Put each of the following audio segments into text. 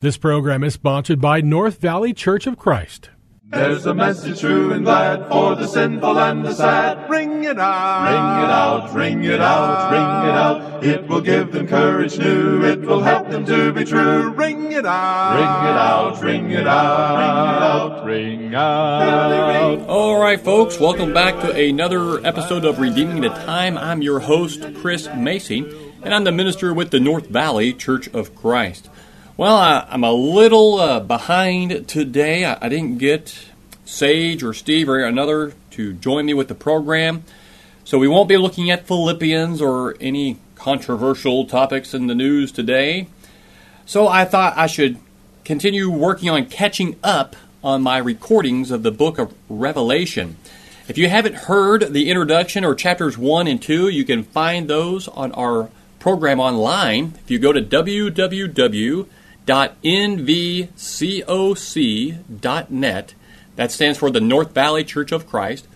This program is sponsored by North Valley Church of Christ. There's a message true and glad for the sinful and the sad. Ring it out, ring it out, ring it out, ring it out. It will give them courage new. It will help them to be true. Ring it out, ring it out, ring it out, ring it out, ring out. All right, folks, welcome back to another episode of Redeeming the Time. I'm your host, Chris Macy, and I'm the minister with the North Valley Church of Christ. Well, I, am a little uh, behind today. I, I, didn't get Sage or Steve or another to join me with the program. So we won't be looking at Philippians or any controversial topics in the news today. So I thought I should continue working on catching up on my recordings of the book of Revelation. If you haven't heard the introduction or chapters 1 and 2, you can find those on our program online. If you go to www www.nvcoc.net. That stands for the North Valley Church of Christ.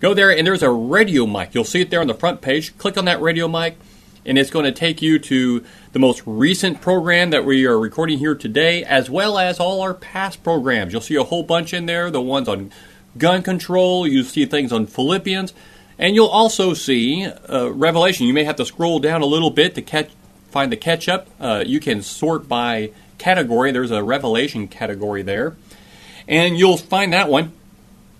Go there, and there's a radio mic. You'll see it there on the front page. Click on that radio mic, and it's going to take you to the most recent program that we are recording here today, as well as all our past programs. You'll see a whole bunch in there the ones on gun control, you see things on Philippians, and you'll also see uh, Revelation. You may have to scroll down a little bit to catch, find the catch up. Uh, you can sort by category. There's a Revelation category there. And you'll find that one.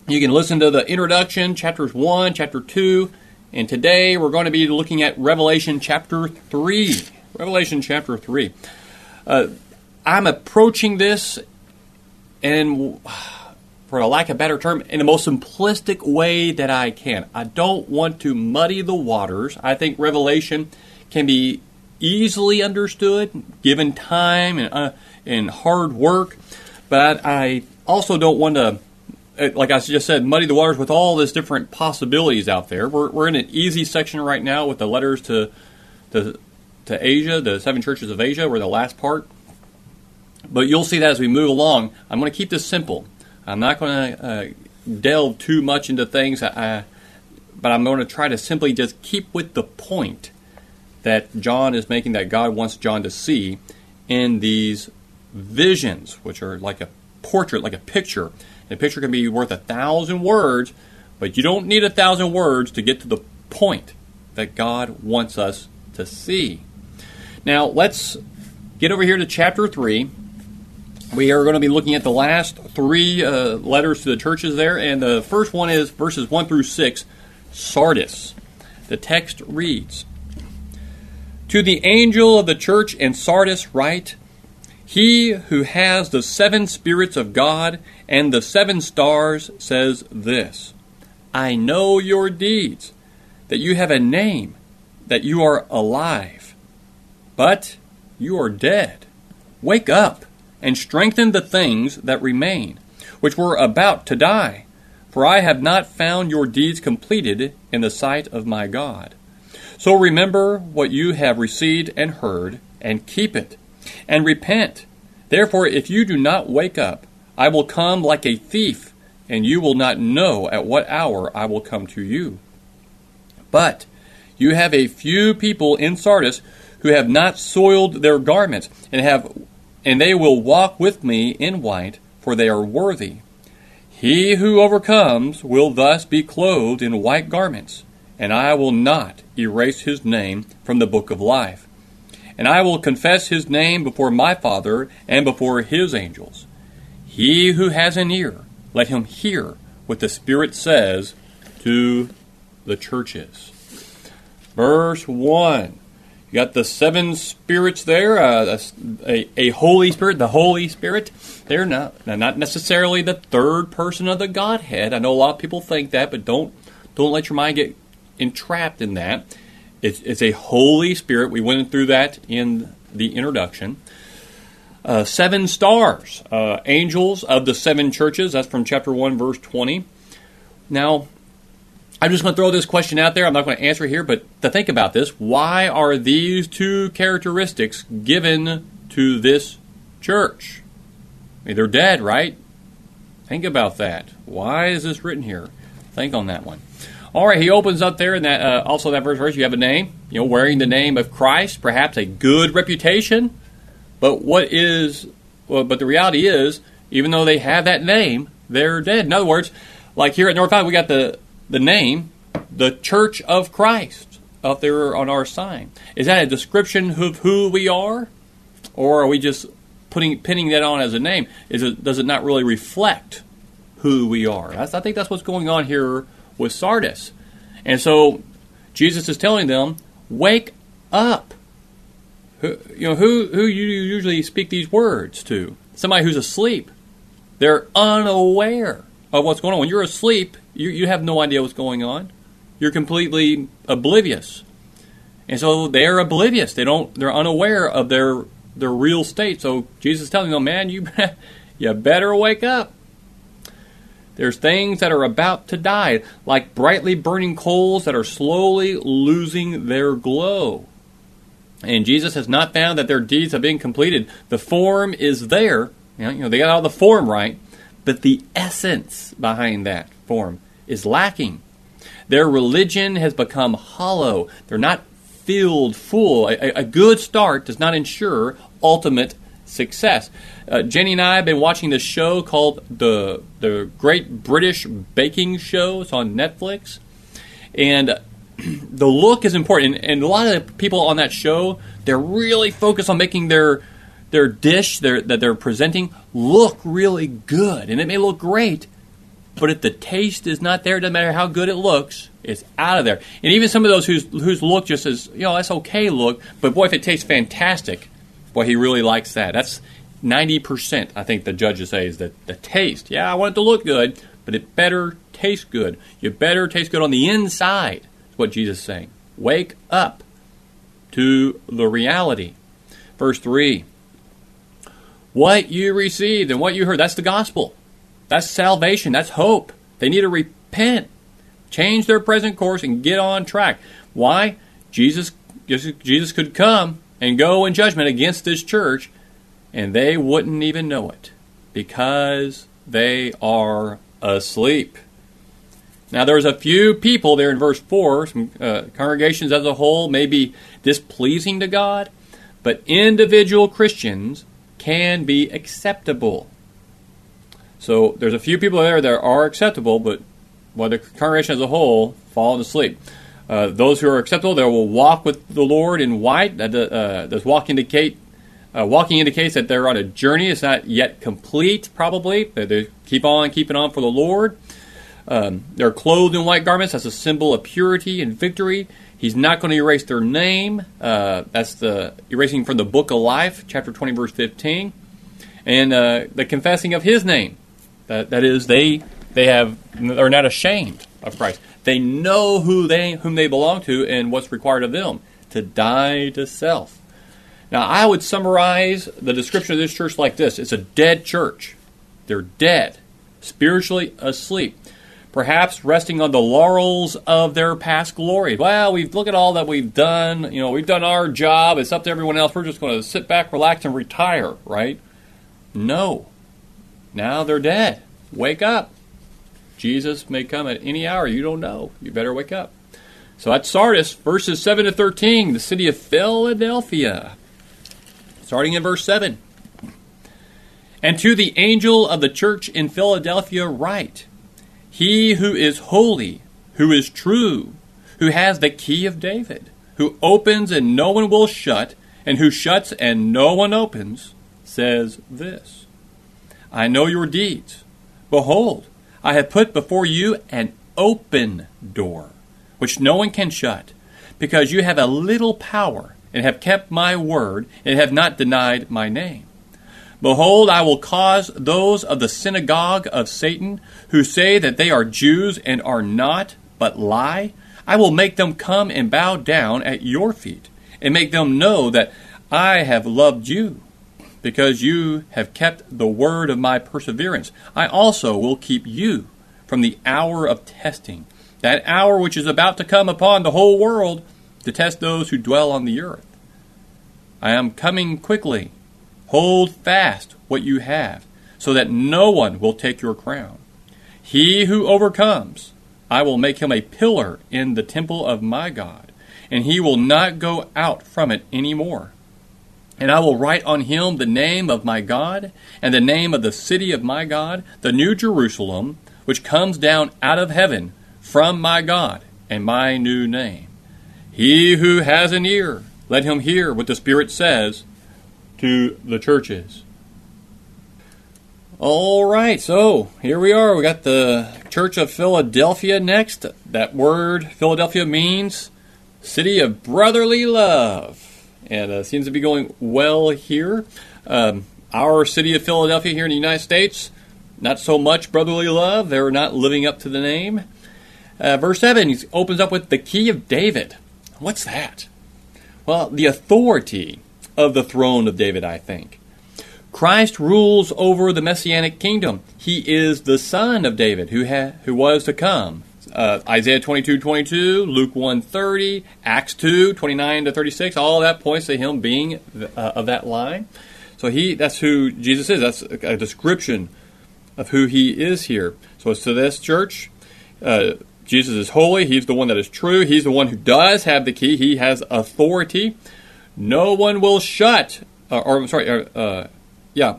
You can listen to the introduction, chapters 1, chapter 2, and today we're going to be looking at Revelation chapter 3. Revelation chapter 3. Uh, I'm approaching this, and for a lack of a better term, in the most simplistic way that I can. I don't want to muddy the waters. I think Revelation can be easily understood given time and, uh, and hard work. But I also don't want to, uh, like I just said, muddy the waters with all these different possibilities out there. We're, we're in an easy section right now with the letters to, to, to Asia, the seven churches of Asia. We're the last part. But you'll see that as we move along. I'm going to keep this simple. I'm not going to uh, delve too much into things, I, but I'm going to try to simply just keep with the point that John is making that God wants John to see in these visions, which are like a portrait, like a picture. And a picture can be worth a thousand words, but you don't need a thousand words to get to the point that God wants us to see. Now, let's get over here to chapter 3. We are going to be looking at the last three uh, letters to the churches there, and the first one is verses 1 through 6, Sardis. The text reads to the angel of the church in Sardis, write He who has the seven spirits of God and the seven stars says this I know your deeds, that you have a name, that you are alive, but you are dead. Wake up and strengthen the things that remain, which were about to die, for I have not found your deeds completed in the sight of my God. So remember what you have received and heard, and keep it, and repent. Therefore, if you do not wake up, I will come like a thief, and you will not know at what hour I will come to you. But you have a few people in Sardis who have not soiled their garments, and have and they will walk with me in white, for they are worthy. He who overcomes will thus be clothed in white garments and I will not erase his name from the book of life. And I will confess his name before my Father and before his angels. He who has an ear, let him hear what the Spirit says to the churches. Verse 1. You got the seven spirits there, uh, a, a, Holy Spirit, the Holy Spirit. They're not, not necessarily the third person of the Godhead. I know a lot of people think that, but don't don't let your mind get entrapped in that. It's, it's a Holy Spirit. We went through that in the introduction. uh, seven stars, uh, angels of the seven churches. That's from chapter 1, verse 20. Now, I'm just going to throw this question out there. I'm not going to answer it here, but to think about this, why are these two characteristics given to this church? I mean, they're dead, right? Think about that. Why is this written here? Think on that one. All right, he opens up there, and that uh, also that verse verse you have a name, you know, wearing the name of Christ, perhaps a good reputation. But what is? Well, but the reality is, even though they have that name, they're dead. In other words, like here at North Valley, we got the the name, the Church of Christ, up there on our sign. Is that a description of who we are, or are we just putting pinning that on as a name? Is it does it not really reflect who we are? I think that's what's going on here with Sardis. And so Jesus is telling them, wake up. Who, you know, who, who you usually speak these words to? Somebody who's asleep. They're unaware of what's going on. When you're asleep, you, you have no idea what's going on. You're completely oblivious. And so they're oblivious. They don't they're unaware of their their real state. So Jesus is telling them, man, you you better wake up. There's things that are about to die, like brightly burning coals that are slowly losing their glow. And Jesus has not found that their deeds have been completed. The form is there. You know, they got all the form right, but the essence behind that form is lacking. Their religion has become hollow. They're not filled full. A, a good start does not ensure ultimate success. Uh, Jenny and I have been watching this show called the the Great British Baking Show. It's on Netflix, and the look is important. And, and, a lot of the people on that show they're really focused on making their their dish their, that they're presenting look really good, and it may look great. But if the taste is not there, it doesn't matter how good it looks, it's out of there. And even some of those whose whose look just as you know that's okay look, but boy, if it tastes fantastic, boy, he really likes that. That's 90%, I think the judges say, is that the taste. Yeah, I want it to look good, but it better taste good. You better taste good on the inside, is what Jesus is saying. Wake up to the reality. Verse 3 What you received and what you heard, that's the gospel. That's salvation. That's hope. They need to repent, change their present course, and get on track. Why? Jesus, Jesus could come and go in judgment against this church, and they wouldn't even know it because they are asleep. Now, there's a few people there in verse 4, some uh, congregations as a whole may be displeasing to God, but individual Christians can be acceptable. So there's a few people there that are acceptable, but while the congregation as a whole fallen asleep. Uh, those who are acceptable, they will walk with the Lord in white. That uh, does walk indicate uh, walking indicates that they're on a journey. It's not yet complete, probably. They, keep on keeping on for the Lord. Um, they're clothed in white garments. That's a symbol of purity and victory. He's not going to erase their name. Uh, that's the erasing from the book of life, chapter 20, verse 15. And uh, the confessing of his name. That, that is, they they have are not ashamed of Christ. They know who they whom they belong to and what's required of them to die to self. Now, I would summarize the description of this church like this: It's a dead church. They're dead, spiritually asleep, perhaps resting on the laurels of their past glory. Well, we've look at all that we've done. You know, we've done our job. It's up to everyone else. We're just going to sit back, relax, and retire. Right? No. Now they're dead. Wake up. Jesus may come at any hour. You don't know. You better wake up. So that's Sardis, verses 7 to 13, the city of Philadelphia. Starting in verse 7. And to the angel of the church in Philadelphia write He who is holy, who is true, who has the key of David, who opens and no one will shut, and who shuts and no one opens, says this I know your deeds. Behold, I have put before you an open door, which no one can shut, because you have a little power, and have kept my word, and have not denied my name. Behold, I will cause those of the synagogue of Satan, who say that they are Jews and are not, but lie, I will make them come and bow down at your feet, and make them know that I have loved you. Because you have kept the word of my perseverance, I also will keep you from the hour of testing, that hour which is about to come upon the whole world to test those who dwell on the earth. I am coming quickly. Hold fast what you have, so that no one will take your crown. He who overcomes, I will make him a pillar in the temple of my God, and he will not go out from it any more. And I will write on him the name of my God, and the name of the city of my God, the new Jerusalem, which comes down out of heaven from my God, and my new name. He who has an ear, let him hear what the Spirit says to the churches. All right, so here we are. We got the Church of Philadelphia next. That word, Philadelphia, means city of brotherly love. And uh, seems to be going well here. Um, our city of Philadelphia here in the United States, not so much brotherly love. They're not living up to the name. Uh, verse 7 he opens up with the key of David. What's that? Well, the authority of the throne of David, I think. Christ rules over the messianic kingdom. He is the son of David who, ha- who was to come. Uh, Isaiah 22, 22, Luke 1, 30, Acts 2, 29 to 36, all that points to him being uh, of that line. So he, that's who Jesus is. That's a description of who he is here. So to this church, uh, Jesus is holy. He's the one that is true. He's the one who does have the key. He has authority. No one will shut, uh, or I'm sorry, uh, uh, yeah,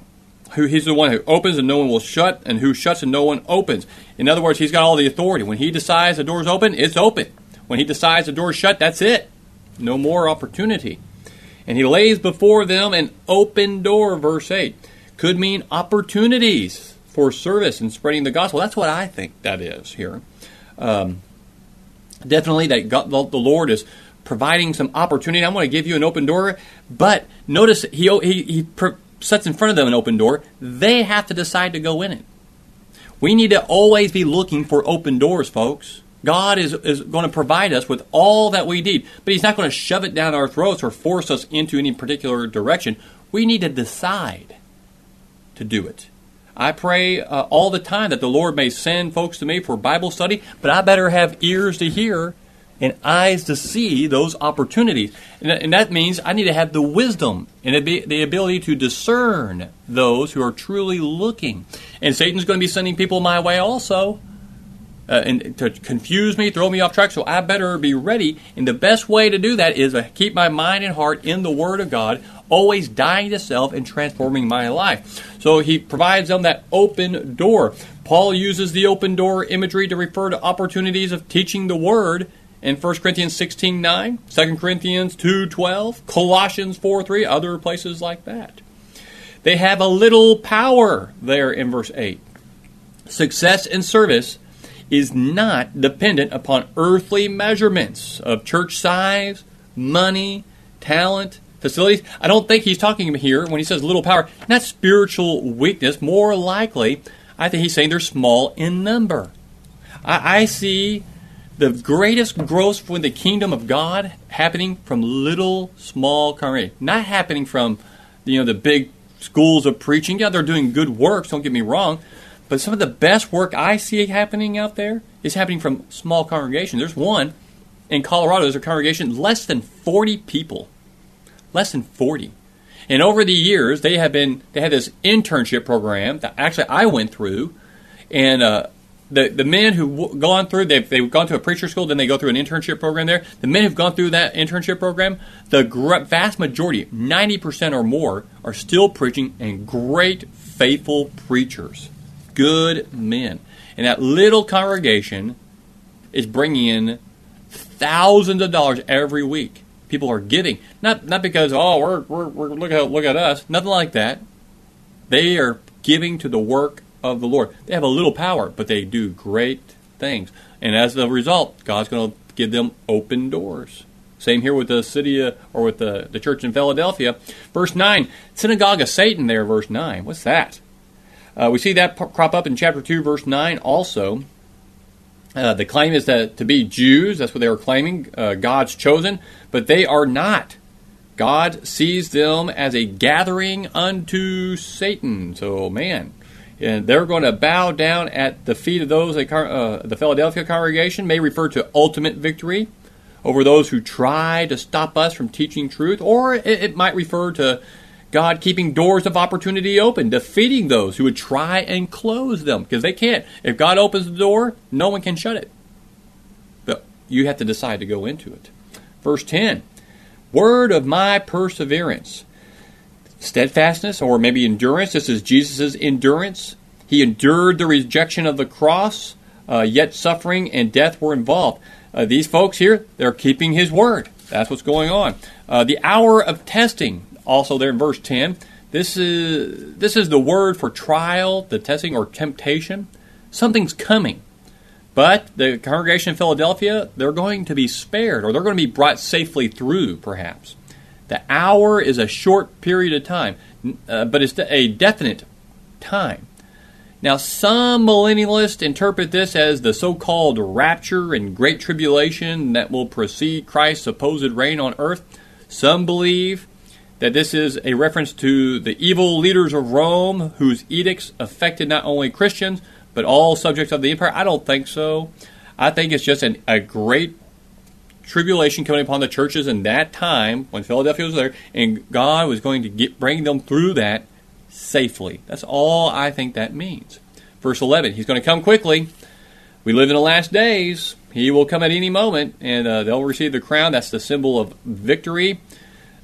who he's the one who opens and no one will shut, and who shuts and no one opens. In other words, he's got all the authority. When he decides the door's open, it's open. When he decides the door's shut, that's it. No more opportunity. And he lays before them an open door, verse 8. Could mean opportunities for service and spreading the gospel. That's what I think that is here. Um, definitely, that God, the Lord is providing some opportunity. I'm going to give you an open door, but notice he he, he sets in front of them an open door. They have to decide to go in it. We need to always be looking for open doors, folks. God is, is going to provide us with all that we need, but He's not going to shove it down our throats or force us into any particular direction. We need to decide to do it. I pray uh, all the time that the Lord may send folks to me for Bible study, but I better have ears to hear and eyes to see those opportunities. And that, and that means I need to have the wisdom and the ability to discern those who are truly looking. And Satan's going to be sending people my way also. Uh, and to confuse me, throw me off track. So I better be ready. And the best way to do that is to keep my mind and heart in the Word of God, always dying to self and transforming my life. So he provides them that open door. Paul uses the open door imagery to refer to opportunities of teaching the Word in 1 Corinthians 16 9, 2 Corinthians 2 12, Colossians 4 3, other places like that. They have a little power there in verse 8. Success in service is not dependent upon earthly measurements of church size, money, talent, facilities. I don't think he's talking here when he says little power, not spiritual weakness. More likely, I think he's saying they're small in number. I, I see the greatest growth for the kingdom of God happening from little, small congregations, not happening from you know the big schools of preaching. Yeah, they're doing good works. Don't get me wrong, but some of the best work I see happening out there is happening from small congregations. There's one in Colorado. There's a congregation less than 40 people, less than 40. And over the years, they have been they had this internship program that actually I went through, and uh, the, the men who've gone through, they've, they've gone to a preacher school, then they go through an internship program there. The men who've gone through that internship program, the gr- vast majority, 90% or more, are still preaching and great, faithful preachers. Good men. And that little congregation is bringing in thousands of dollars every week. People are giving. Not, not because, oh, we're, we're, we're look, at, look at us. Nothing like that. They are giving to the work of the Lord. They have a little power, but they do great things. And as a result, God's going to give them open doors. Same here with the city uh, or with the, the church in Philadelphia. Verse 9, synagogue of Satan there, verse 9. What's that? Uh, we see that crop up in chapter 2, verse 9 also. Uh, the claim is that to be Jews, that's what they were claiming, uh, God's chosen, but they are not God sees them as a gathering unto Satan. So, man, and they're going to bow down at the feet of those, uh, the Philadelphia congregation, may refer to ultimate victory over those who try to stop us from teaching truth, or it, it might refer to God keeping doors of opportunity open, defeating those who would try and close them, because they can't. If God opens the door, no one can shut it. But you have to decide to go into it. Verse 10 Word of my perseverance. Steadfastness, or maybe endurance. This is Jesus' endurance. He endured the rejection of the cross, uh, yet suffering and death were involved. Uh, these folks here, they're keeping his word. That's what's going on. Uh, the hour of testing, also there in verse 10. This is, this is the word for trial, the testing, or temptation. Something's coming. But the congregation in Philadelphia, they're going to be spared, or they're going to be brought safely through, perhaps. The hour is a short period of time, uh, but it's a definite time. Now, some millennialists interpret this as the so called rapture and great tribulation that will precede Christ's supposed reign on earth. Some believe that this is a reference to the evil leaders of Rome whose edicts affected not only Christians, but all subjects of the empire. I don't think so. I think it's just an, a great tribulation coming upon the churches in that time when Philadelphia was there, and God was going to get, bring them through that safely. That's all I think that means. Verse 11, He's going to come quickly. We live in the last days. He will come at any moment, and uh, they'll receive the crown. That's the symbol of victory.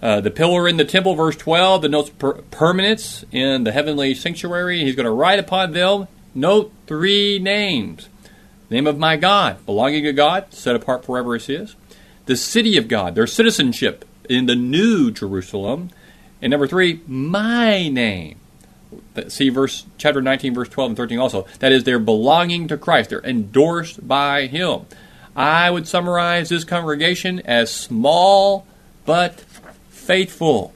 Uh, the pillar in the temple, verse 12, denotes per- permanence in the heavenly sanctuary. He's going to write upon them, note three names. Name of my God, belonging to God, set apart forever as His. The city of God, their citizenship in the new Jerusalem. And number three, my name. See verse chapter 19, verse 12 and 13 also. That is, they're belonging to Christ. They're endorsed by Him. I would summarize this congregation as small but faithful.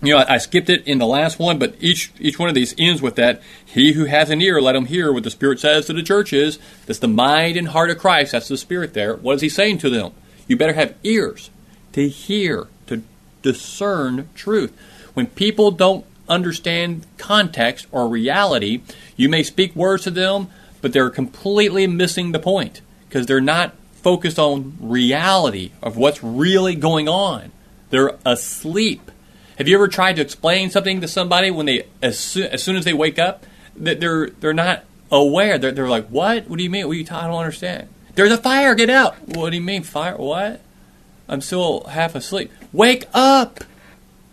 You know, I, I skipped it in the last one, but each each one of these ends with that. He who has an ear, let him hear what the Spirit says to the churches. That's the mind and heart of Christ. That's the Spirit there. What is He saying to them? You better have ears to hear, to discern truth. When people don't understand context or reality, you may speak words to them, but they're completely missing the point because they're not focused on reality of what's really going on. They're asleep. Have you ever tried to explain something to somebody when they, as soon as, soon as they wake up, that they're they're not aware? They're, they're like, "What? What do you mean? What you I don't understand." There's a fire. Get out. What do you mean fire? What? I'm still half asleep. Wake up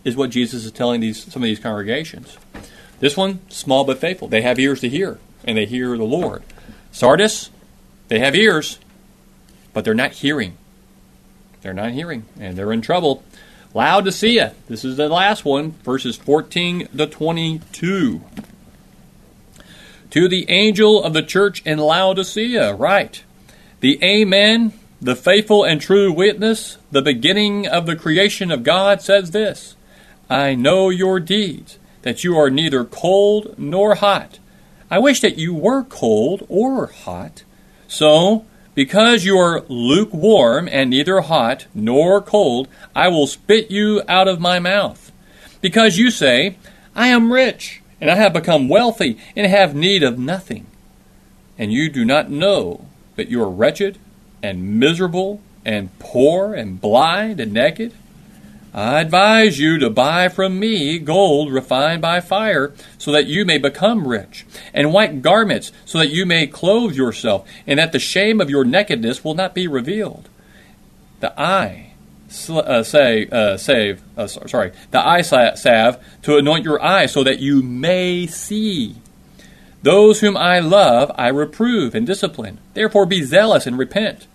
is what Jesus is telling these some of these congregations. This one, small but faithful. They have ears to hear, and they hear the Lord. Sardis, they have ears, but they're not hearing. They're not hearing, and they're in trouble. Laodicea, this is the last one, verses 14 to 22. To the angel of the church in Laodicea, write, The Amen, the faithful and true witness, the beginning of the creation of God, says this I know your deeds, that you are neither cold nor hot. I wish that you were cold or hot. So, because you are lukewarm and neither hot nor cold, I will spit you out of my mouth. Because you say, I am rich, and I have become wealthy, and have need of nothing. And you do not know that you are wretched, and miserable, and poor, and blind, and naked? I advise you to buy from me gold refined by fire, so that you may become rich, and white garments, so that you may clothe yourself, and that the shame of your nakedness will not be revealed. The eye, uh, say, uh, save, uh, sorry, the eye salve to anoint your eyes, so that you may see. Those whom I love, I reprove and discipline. Therefore, be zealous and repent.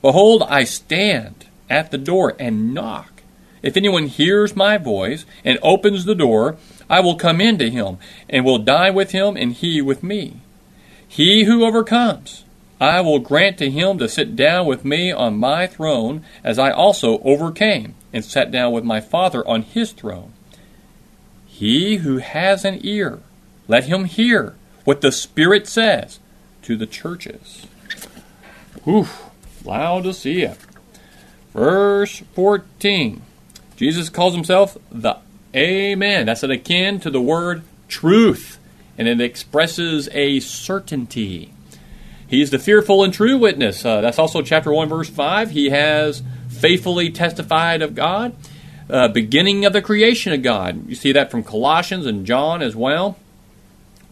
Behold, I stand at the door and knock. If anyone hears my voice and opens the door, I will come in to him and will dine with him and he with me. He who overcomes, I will grant to him to sit down with me on my throne, as I also overcame and sat down with my Father on his throne. He who has an ear, let him hear what the Spirit says to the churches. Whew, Laodicea. Verse 14. Jesus calls himself the Amen. That's akin to the word truth, and it expresses a certainty. He's the fearful and true witness. Uh, that's also chapter 1, verse 5. He has faithfully testified of God, uh, beginning of the creation of God. You see that from Colossians and John as well.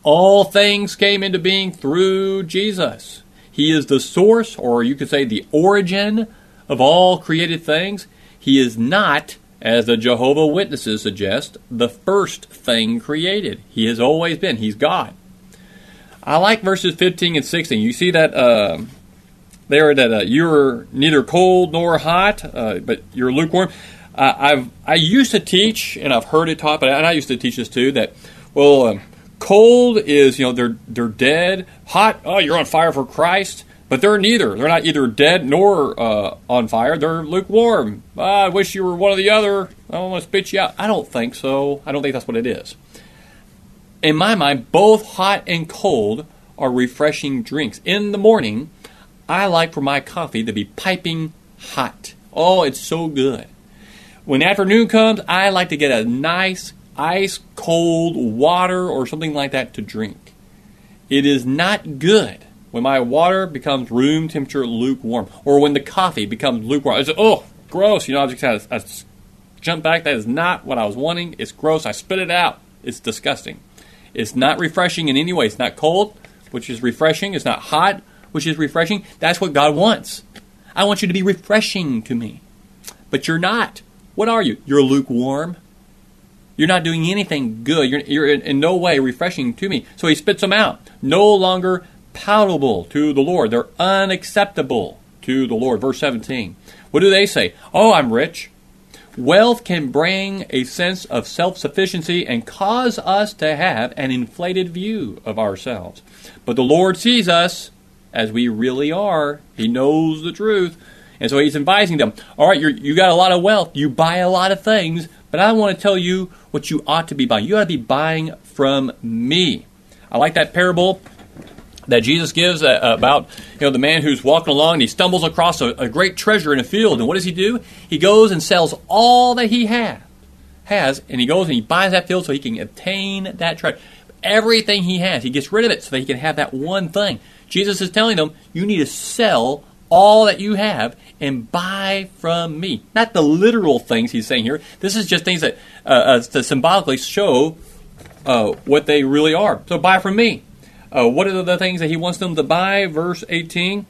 All things came into being through Jesus. He is the source, or you could say the origin of all created things. He is not, as the Jehovah Witnesses suggest, the first thing created. He has always been. He's God. I like verses 15 and 16. You see that uh, there that uh, you're neither cold nor hot, uh, but you're lukewarm. I've I used to teach, and I've heard it taught, but I used to teach this too. That well, um, cold is you know they're they're dead. Hot, oh, you're on fire for Christ. But they're neither. They're not either dead nor uh, on fire. They're lukewarm. I wish you were one or the other. I want to spit you out. I don't think so. I don't think that's what it is. In my mind, both hot and cold are refreshing drinks. In the morning, I like for my coffee to be piping hot. Oh, it's so good. When afternoon comes, I like to get a nice ice cold water or something like that to drink. It is not good when my water becomes room temperature lukewarm, or when the coffee becomes lukewarm. It's oh, gross. You know, I just kind of I jump back. That is not what I was wanting. It's gross. I spit it out. It's disgusting. It's not refreshing in any way. It's not cold, which is refreshing. It's not hot, which is refreshing. That's what God wants. I want you to be refreshing to me. But you're not. What are you? You're lukewarm. You're not doing anything good. You're, you're in, in no way refreshing to me. So he spits them out. No longer palatable to the Lord. They're unacceptable to the Lord. Verse 17. What do they say? Oh, I'm rich. Wealth can bring a sense of self sufficiency and cause us to have an inflated view of ourselves. But the Lord sees us as we really are. He knows the truth. And so he's advising them all right, you got a lot of wealth, you buy a lot of things, but I want to tell you what you ought to be buying. You ought to be buying from me. I like that parable that Jesus gives uh, about you know the man who's walking along and he stumbles across a, a, great treasure in a field and what does he do? He goes and sells all that he has has and he goes and he buys that field so he can obtain that treasure. Everything he has, he gets rid of it so that he can have that one thing. Jesus is telling them, you need to sell all that you have and buy from me. Not the literal things he's saying here. This is just things that uh, uh, to symbolically show uh, what they really are. So buy from me. Uh, what are the things that he wants them to buy? Verse 18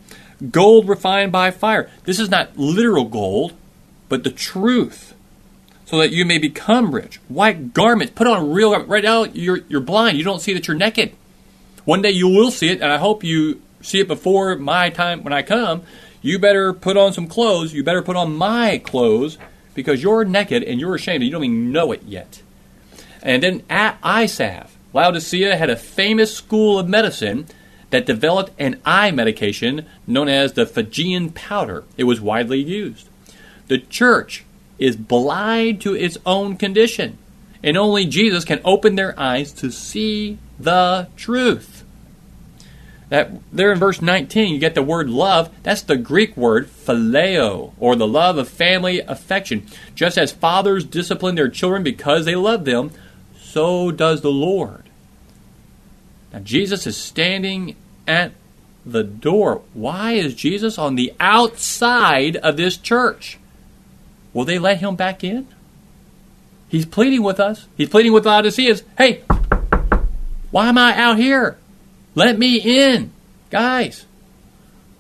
gold refined by fire. This is not literal gold, but the truth. So that you may become rich. White garments. Put on real garments. Right now, you're, you're blind. You don't see that you're naked. One day you will see it, and I hope you see it before my time when I come. You better put on some clothes. You better put on my clothes because you're naked and you're ashamed and you don't even know it yet. And then at salve. Laodicea had a famous school of medicine that developed an eye medication known as the Phrygian powder. It was widely used. The church is blind to its own condition, and only Jesus can open their eyes to see the truth. That there in verse 19, you get the word love. That's the Greek word phileo, or the love of family affection. Just as fathers discipline their children because they love them, so does the Lord. Now, Jesus is standing at the door. Why is Jesus on the outside of this church? Will they let him back in? He's pleading with us. He's pleading with Laodiceans. Hey, why am I out here? Let me in. Guys,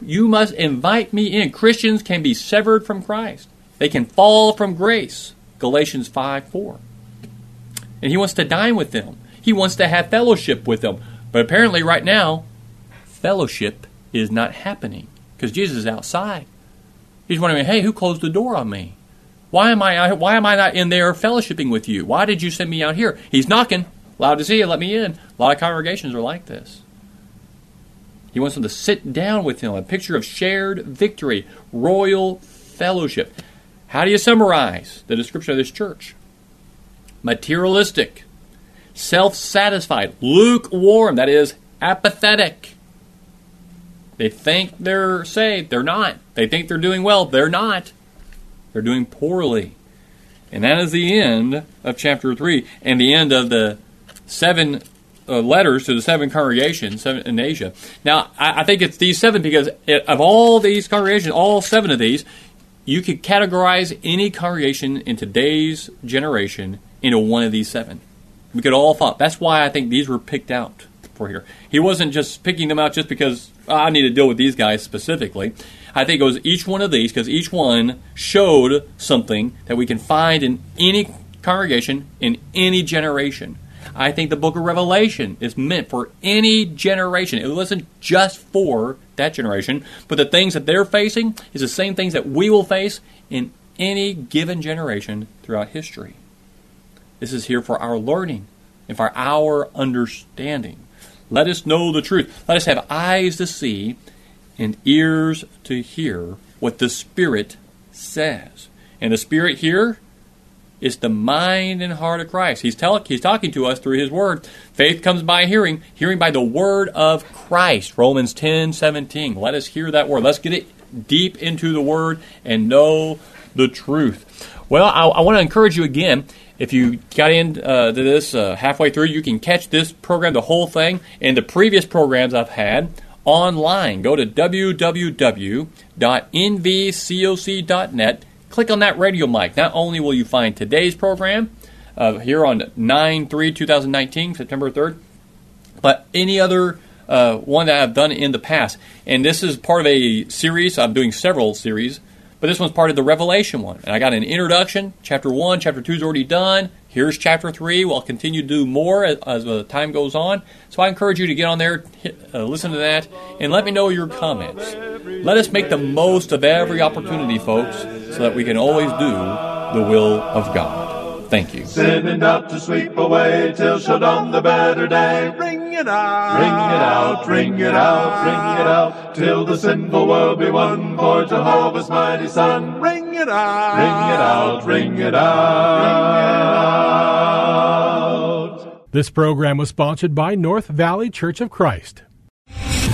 you must invite me in. Christians can be severed from Christ, they can fall from grace. Galatians 5 4. And he wants to dine with them, he wants to have fellowship with them. But apparently, right now, fellowship is not happening because Jesus is outside. He's wondering, hey, who closed the door on me? Why am I why am I not in there fellowshipping with you? Why did you send me out here? He's knocking. Laodicea, let me in. A lot of congregations are like this. He wants them to sit down with him, a picture of shared victory, royal fellowship. How do you summarize the description of this church? Materialistic, self satisfied, lukewarm, that is, apathetic. They think they're saved, they're not. They think they're doing well, they're not. They're doing poorly. And that is the end of chapter 3 and the end of the seven uh, letters to the seven congregations in Asia. Now, I, I think it's these seven because it, of all these congregations, all seven of these, you could categorize any congregation in today's generation into one of these seven. We could all thought. That's why I think these were picked out for here. He wasn't just picking them out just because oh, I need to deal with these guys specifically. I think it was each one of these because each one showed something that we can find in any congregation in any generation. I think the book of Revelation is meant for any generation. It wasn't just for that generation, but the things that they're facing is the same things that we will face in any given generation throughout history. This is here for our learning and for our understanding. Let us know the truth. Let us have eyes to see and ears to hear what the Spirit says. And the Spirit here is the mind and heart of Christ. He's, tell, he's talking to us through His Word. Faith comes by hearing, hearing by the Word of Christ. Romans 10 17. Let us hear that Word. Let's get it deep into the Word and know the truth. Well, I, I want to encourage you again. If you got into uh, this uh, halfway through, you can catch this program, the whole thing, and the previous programs I've had online. Go to www.nvcoc.net click on that radio mic. Not only will you find today's program uh, here on 9 3 2019, September 3rd, but any other uh, one that I've done in the past. And this is part of a series. I'm doing several series, but this one's part of the Revelation one. And I got an introduction. Chapter 1, Chapter 2 is already done. Here's Chapter 3. We'll continue to do more as, as the time goes on. So I encourage you to get on there, hit, uh, listen to that, and let me know your comments. Let us make the most of every opportunity, folks, so that we can always do the will of God. Thank you. Sending out to sweep away till shall dawn the better day. Ring it out, ring it out, ring it out, ring it out, till the sinful world be won for Jehovah's mighty Son. Ring it out, ring it out, ring it out. This program was sponsored by North Valley Church of Christ.